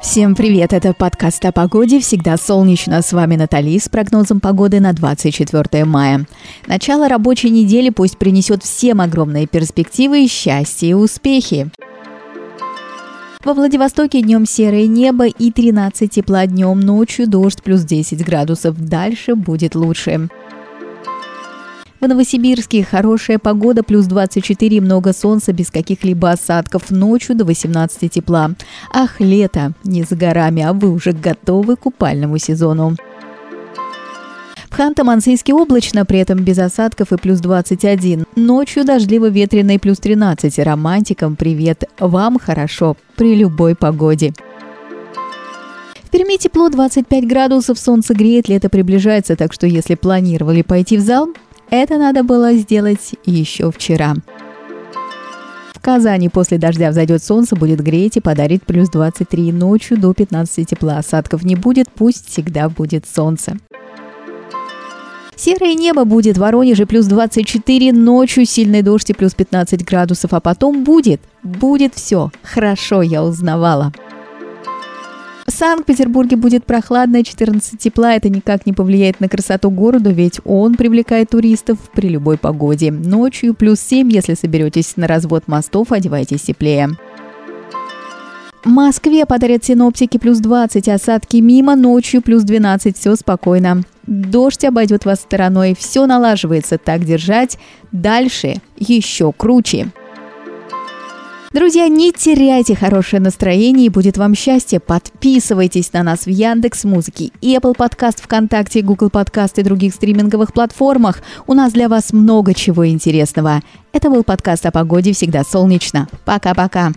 Всем привет, это подкаст о погоде, всегда солнечно. С вами Натали с прогнозом погоды на 24 мая. Начало рабочей недели пусть принесет всем огромные перспективы, счастье и успехи. Во Владивостоке днем серое небо и 13 тепла днем, ночью дождь плюс 10 градусов. Дальше будет лучше. В Новосибирске хорошая погода, плюс 24, много солнца, без каких-либо осадков. Ночью до 18 тепла. Ах, лето не за горами, а вы уже готовы к купальному сезону. В Ханты-Мансийске облачно, при этом без осадков и плюс 21. Ночью дождливо-ветреный плюс 13. Романтикам привет. Вам хорошо при любой погоде. В Перми тепло 25 градусов, солнце греет, лето приближается, так что если планировали пойти в зал, это надо было сделать еще вчера. В Казани после дождя взойдет солнце, будет греть и подарит плюс 23 ночью до 15 тепла. Осадков не будет, пусть всегда будет солнце. Серое небо будет в Воронеже плюс 24, ночью сильный дождь и плюс 15 градусов, а потом будет, будет все. Хорошо, я узнавала. Санкт-Петербурге будет прохладно, 14 тепла. Это никак не повлияет на красоту города, ведь он привлекает туристов при любой погоде. Ночью плюс 7, если соберетесь на развод мостов, одевайтесь теплее. Москве подарят синоптики плюс 20, осадки мимо, ночью плюс 12, все спокойно. Дождь обойдет вас стороной, все налаживается, так держать. Дальше еще круче. Друзья, не теряйте хорошее настроение и будет вам счастье. Подписывайтесь на нас в Яндекс Музыке, Apple Podcast, ВКонтакте, Google Podcast и других стриминговых платформах. У нас для вас много чего интересного. Это был подкаст о погоде «Всегда солнечно». Пока-пока.